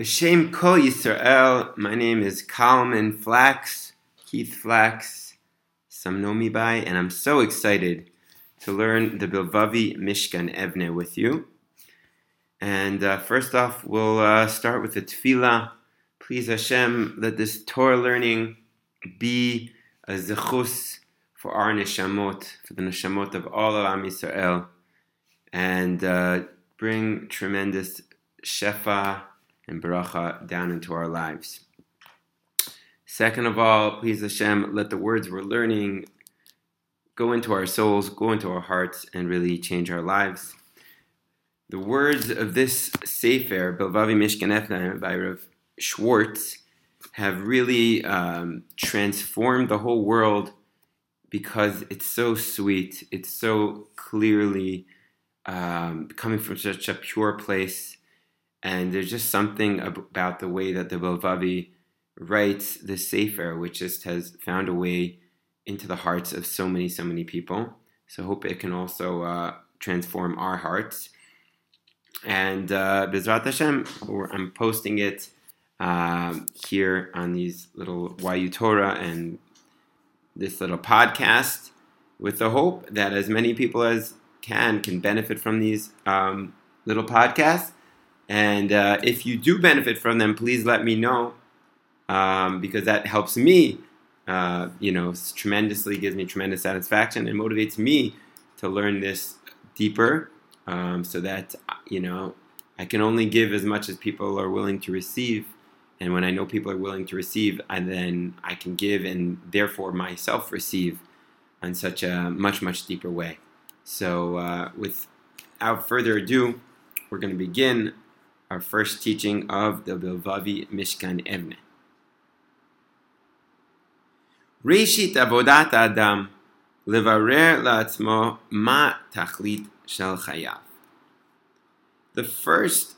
B'Shem Kol Yisrael, my name is Kalman Flax, Keith Flax, some know me by, and I'm so excited to learn the Bilvavi Mishkan Evne with you. And uh, first off, we'll uh, start with the Tefillah. Please Hashem, let this Torah learning be a zechus for our neshamot, for the neshamot of all of Am Yisrael, and uh, bring tremendous shefa and bracha down into our lives. Second of all, please Hashem, let the words we're learning go into our souls, go into our hearts, and really change our lives. The words of this Sefer, Bilvavi Mishkan Evne, by Rav Schwartz, have really um, transformed the whole world because it's so sweet. It's so clearly um, coming from such a pure place and there's just something about the way that the Bilvavi writes the Sefer, which just has found a way into the hearts of so many, so many people. So I hope it can also uh, transform our hearts. And uh, Bezrat Hashem, I'm posting it um, here on these little YU Torah and this little podcast with the hope that as many people as can can benefit from these um, little podcasts and uh, if you do benefit from them, please let me know um, because that helps me. Uh, you know, tremendously gives me tremendous satisfaction and motivates me to learn this deeper, um, so that you know I can only give as much as people are willing to receive. And when I know people are willing to receive, and then I can give and therefore myself receive in such a much much deeper way. So, uh, without further ado, we're going to begin our first teaching of the Bilvavi Mishkan Evne. Reshit avodat adam levarer la'atzmo ma tachlit shel chayav. The first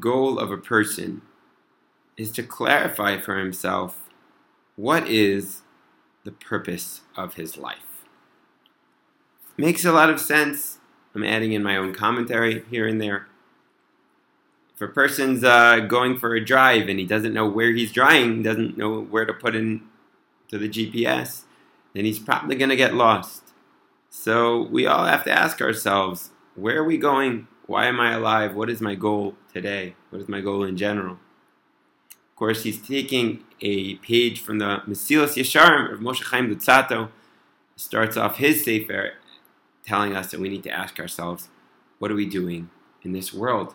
goal of a person is to clarify for himself what is the purpose of his life. Makes a lot of sense. I'm adding in my own commentary here and there. If a person's uh, going for a drive and he doesn't know where he's driving, doesn't know where to put in to the GPS, then he's probably going to get lost. So we all have to ask ourselves, where are we going? Why am I alive? What is my goal today? What is my goal in general? Of course, he's taking a page from the Mesilas Yesharim of Moshe Chaim Luzzatto. Starts off his sefer telling us that we need to ask ourselves, what are we doing in this world?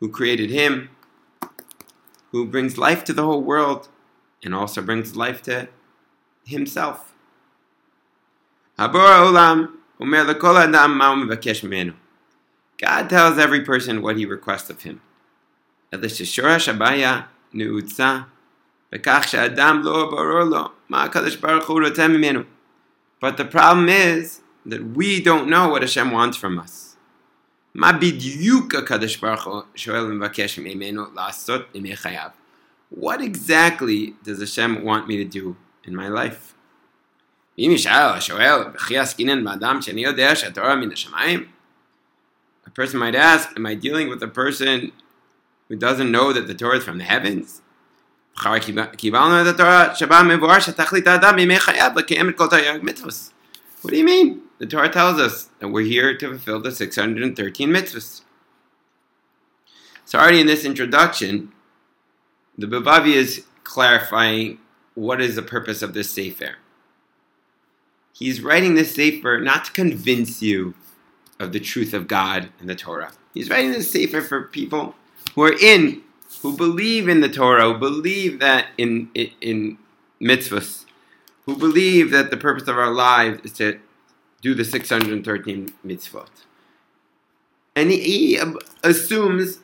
who created him, who brings life to the whole world, and also brings life to himself. God tells every person what he requests of him. But the problem is that we don't know what Hashem wants from us. What exactly does Hashem want me to do in my life? A person might ask, Am I dealing with a person who doesn't know that the Torah is from the heavens? What do you mean? The Torah tells us that we're here to fulfill the 613 mitzvahs. So already in this introduction, the Bilvavi is clarifying what is the purpose of this Sefer. He's writing this Sefer not to convince you of the truth of God and the Torah. He's writing this Sefer for people who are in, who believe in the Torah, who believe that in, in, in mitzvahs, who believe that the purpose of our lives is to do the 613 mitzvot. And he, assumes,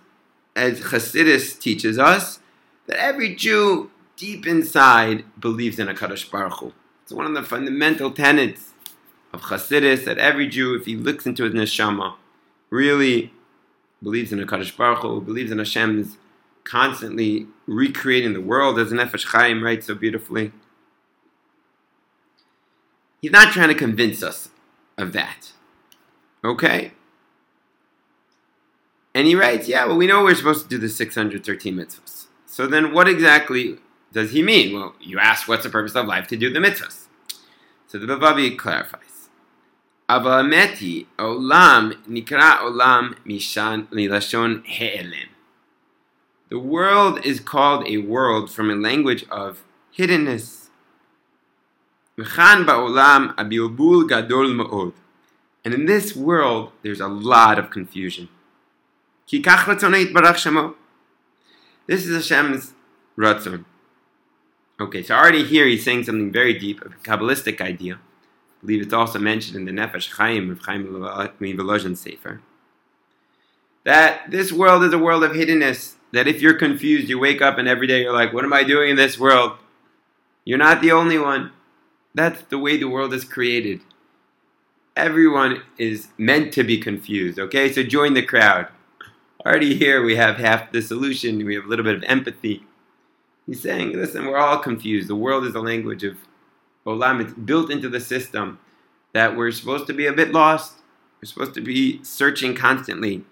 as Chassidus teaches us, that every Jew deep inside believes in a Kadosh Baruch Hu. It's one of the fundamental tenets of Chassidus that every Jew, if he looks into his neshama, really believes in a Kadosh Baruch Hu, believes in Hashem's constantly recreating the world, as Nefesh Chaim writes so beautifully. He's not trying to convince us of that. Okay? And he writes, yeah, well, we know we're supposed to do the 613 mitzvahs. So then what exactly does he mean? Well, you ask what's the purpose of life to do the mitzvahs. So the Bilvavi clarifies. Avameti olam nikra olam mishan lilashon he'elem. The world is called a world from a language of hiddenness. And in this world, there's a lot of confusion. This is Hashem's ratzon. Okay, so already here he's saying something very deep, a Kabbalistic idea. I believe it's also mentioned in the Nefesh Chaim of Chaim Volozhin Sefer. That this world is a world of hiddenness. That if you're confused, you wake up and every day you're like, what am I doing in this world? You're not the only one. That's the way the world is created. Everyone is meant to be confused, okay? So join the crowd. Already here we have half the solution, we have a little bit of empathy. He's saying, listen, we're all confused. The world is a language of olam. It's built into the system that we're supposed to be a bit lost. We're supposed to be searching constantly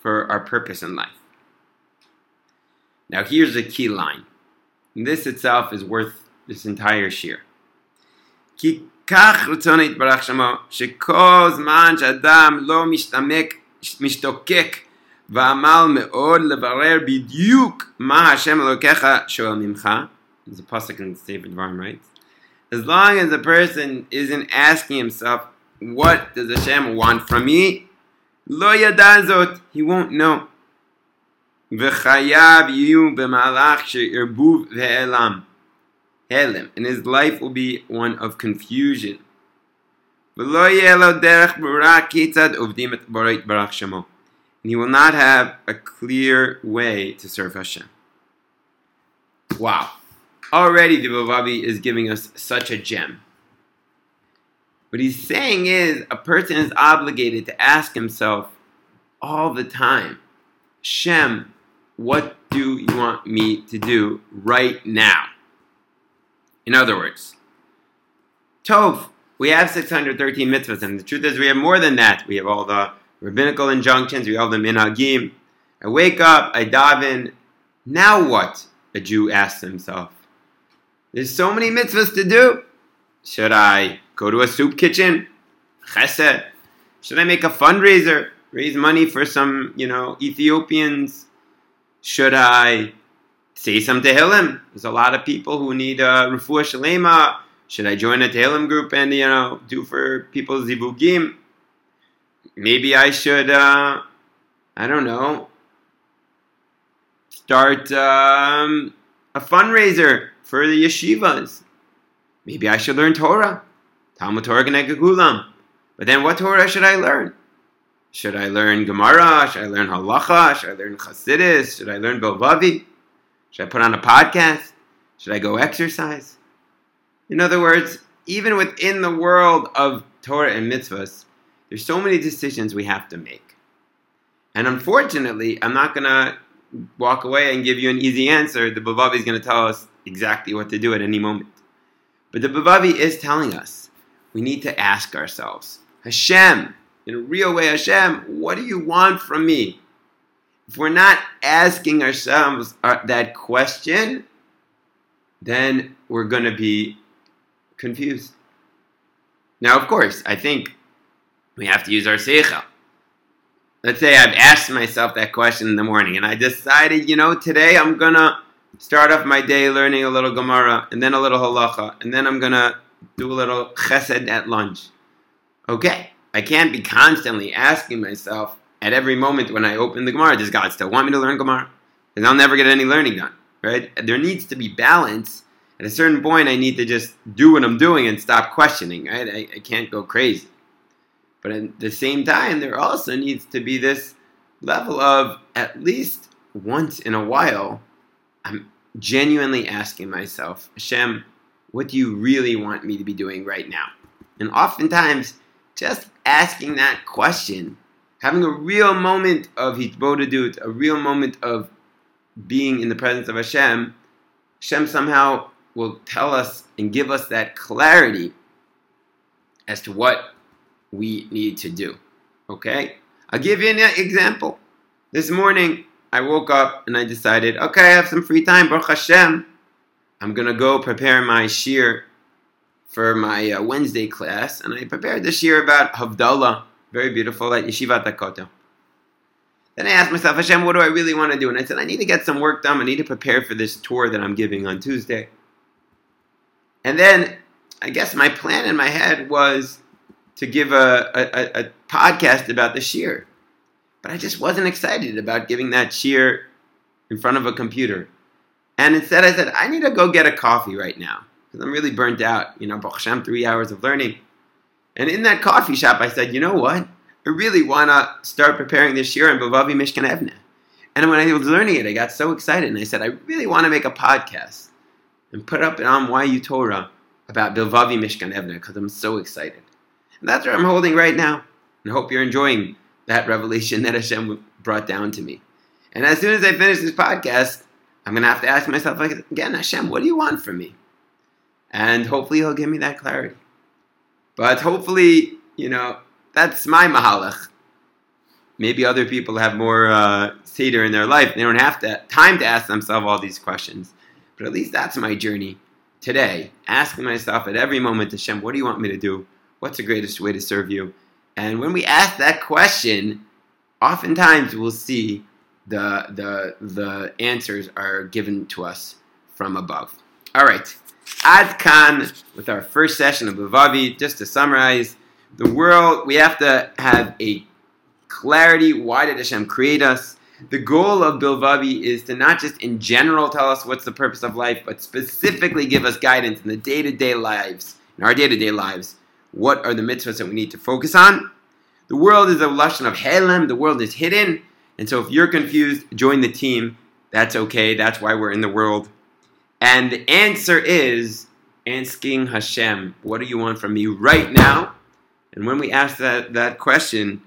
for our purpose in life. Now, here's a key line. And this itself is worth this entire shir. כי כך רצון יתברך שמו, שכל זמן שאדם לא משתמק, משתוקק ועמל מאוד לברר בדיוק מה השם אלוקיך שואל ממך. There's a pasuk in Sefer Dvarim, right? As long as a person isn't asking himself, what does Hashem want from me? לא ידע זאת, he won't know. וחייו יהיו במהלך של ערבוב והעלם. And his life will be one of confusion. And he will not have a clear way to serve Hashem. Wow. Already the Bilvavi is giving us such a gem. What he's saying is a person is obligated to ask himself all the time, Shem, what do you want me to do right now? In other words, Tov, we have 613 mitzvahs, and the truth is we have more than that. We have all the rabbinical injunctions, we have them in Hagim. I wake up, I daven. Now what? A Jew asks himself. There's so many mitzvahs to do. Should I go to a soup kitchen? Chesed. Should I make a fundraiser? Raise money for some, you know, Ethiopians? Should I say some Tehillim? There's a lot of people who need uh, refuah shalema. Should I join a Tehillim group and, you know, do for people zivugim? maybe I should, uh, I don't know, start um, a fundraiser for the yeshivas. Maybe I should learn Torah. Talmud Torah Gulam. But then what Torah should I learn? Should I learn Gemara? Should I learn Halacha? Should I learn Chassidus? Should I learn Bilvavi? Should I put on a podcast? Should I go exercise? In other words, even within the world of Torah and mitzvahs, there's so many decisions we have to make. And unfortunately, I'm not going to walk away and give you an easy answer. The Bilvavi is going to tell us exactly what to do at any moment. But the Bilvavi is telling us we need to ask ourselves, Hashem, in a real way, Hashem, what do you want from me? If we're not asking ourselves uh, that question, then we're going to be confused. Now, of course, I think we have to use our seichel. Let's say I've asked myself that question in the morning and I decided, you know, today I'm going to start off my day learning a little Gemara and then a little halacha and then I'm going to do a little chesed at lunch. Okay, I can't be constantly asking myself at every moment when I open the Gemara, does God still want me to learn Gemara? Because I'll never get any learning done, right? There needs to be balance. At a certain point, I need to just do what I'm doing and stop questioning, right? I, I can't go crazy. But at the same time, there also needs to be this level of at least once in a while I'm genuinely asking myself, Hashem, what do you really want me to be doing right now? And oftentimes, just asking that question, having a real moment of hitbodedut, a real moment of being in the presence of Hashem, Hashem somehow will tell us and give us that clarity as to what we need to do. Okay? I'll give you an example. This morning, I woke up and I decided, okay, I have some free time, Baruch Hashem. I'm going to go prepare my shir for my uh, Wednesday class. And I prepared the shir about Havdalah, very beautiful, at Yeshivat HaKotel. Then I asked myself, Hashem, what do I really want to do? And I said, I need to get some work done. I need to prepare for this tour that I'm giving on Tuesday. And then I guess my plan in my head was to give a, a, a podcast about the shir. But I just wasn't excited about giving that shir in front of a computer. And instead I said, I need to go get a coffee right now. Because I'm really burnt out. You know, Baruch three hours of learning. And in that coffee shop, I said, you know what? I really want to start preparing this year in Bilvavi Mishkan Evne. And when I was learning it, I got so excited. And I said, I really want to make a podcast and put up on YU Torah about Bilvavi Mishkan Evne because I'm so excited. And that's what I'm holding right now. And I hope you're enjoying that revelation that Hashem brought down to me. And as soon as I finish this podcast, I'm going to have to ask myself again, Hashem, what do you want from me? And hopefully He'll give me that clarity. But hopefully, you know, that's my mahalach. Maybe other people have more uh, seder in their life. They don't have to, time to ask themselves all these questions. But at least that's my journey today, asking myself at every moment, Hashem, what do you want me to do? What's the greatest way to serve you? And when we ask that question, oftentimes we'll see the, the, the answers are given to us from above. All right, Ad Khan with our first session of Bilvavi. Just to summarize, the world, we have to have a clarity. Why did Hashem create us? The goal of Bilvavi is to not just in general tell us what's the purpose of life, but specifically give us guidance in the day to day lives, in our day to day lives. What are the mitzvahs that we need to focus on? The world is a lashon of helem, the world is hidden. And so if you're confused, join the team. That's okay. That's why we're in the world. And the answer is asking Hashem, what do you want from me right now? And when we ask that, that question,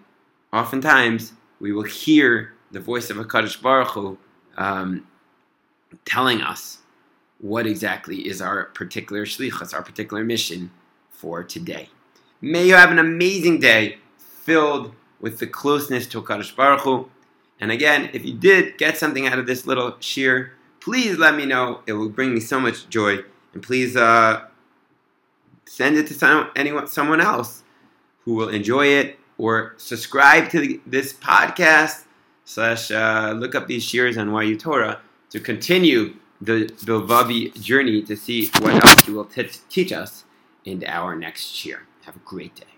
oftentimes we will hear the voice of HaKadosh Baruch Hu um, telling us what exactly is our particular shlichus, our particular mission for today. May you have an amazing day filled with the closeness to HaKadosh Baruch Hu. And again, if you did get something out of this little shir, please let me know. It will bring me so much joy. And please uh, send it to some, anyone, someone else who will enjoy it or subscribe to the, this podcast slash uh, look up these shirs on YU Torah to continue the Bilvavi journey to see what else he will t- teach us in our next shir. Have a great day.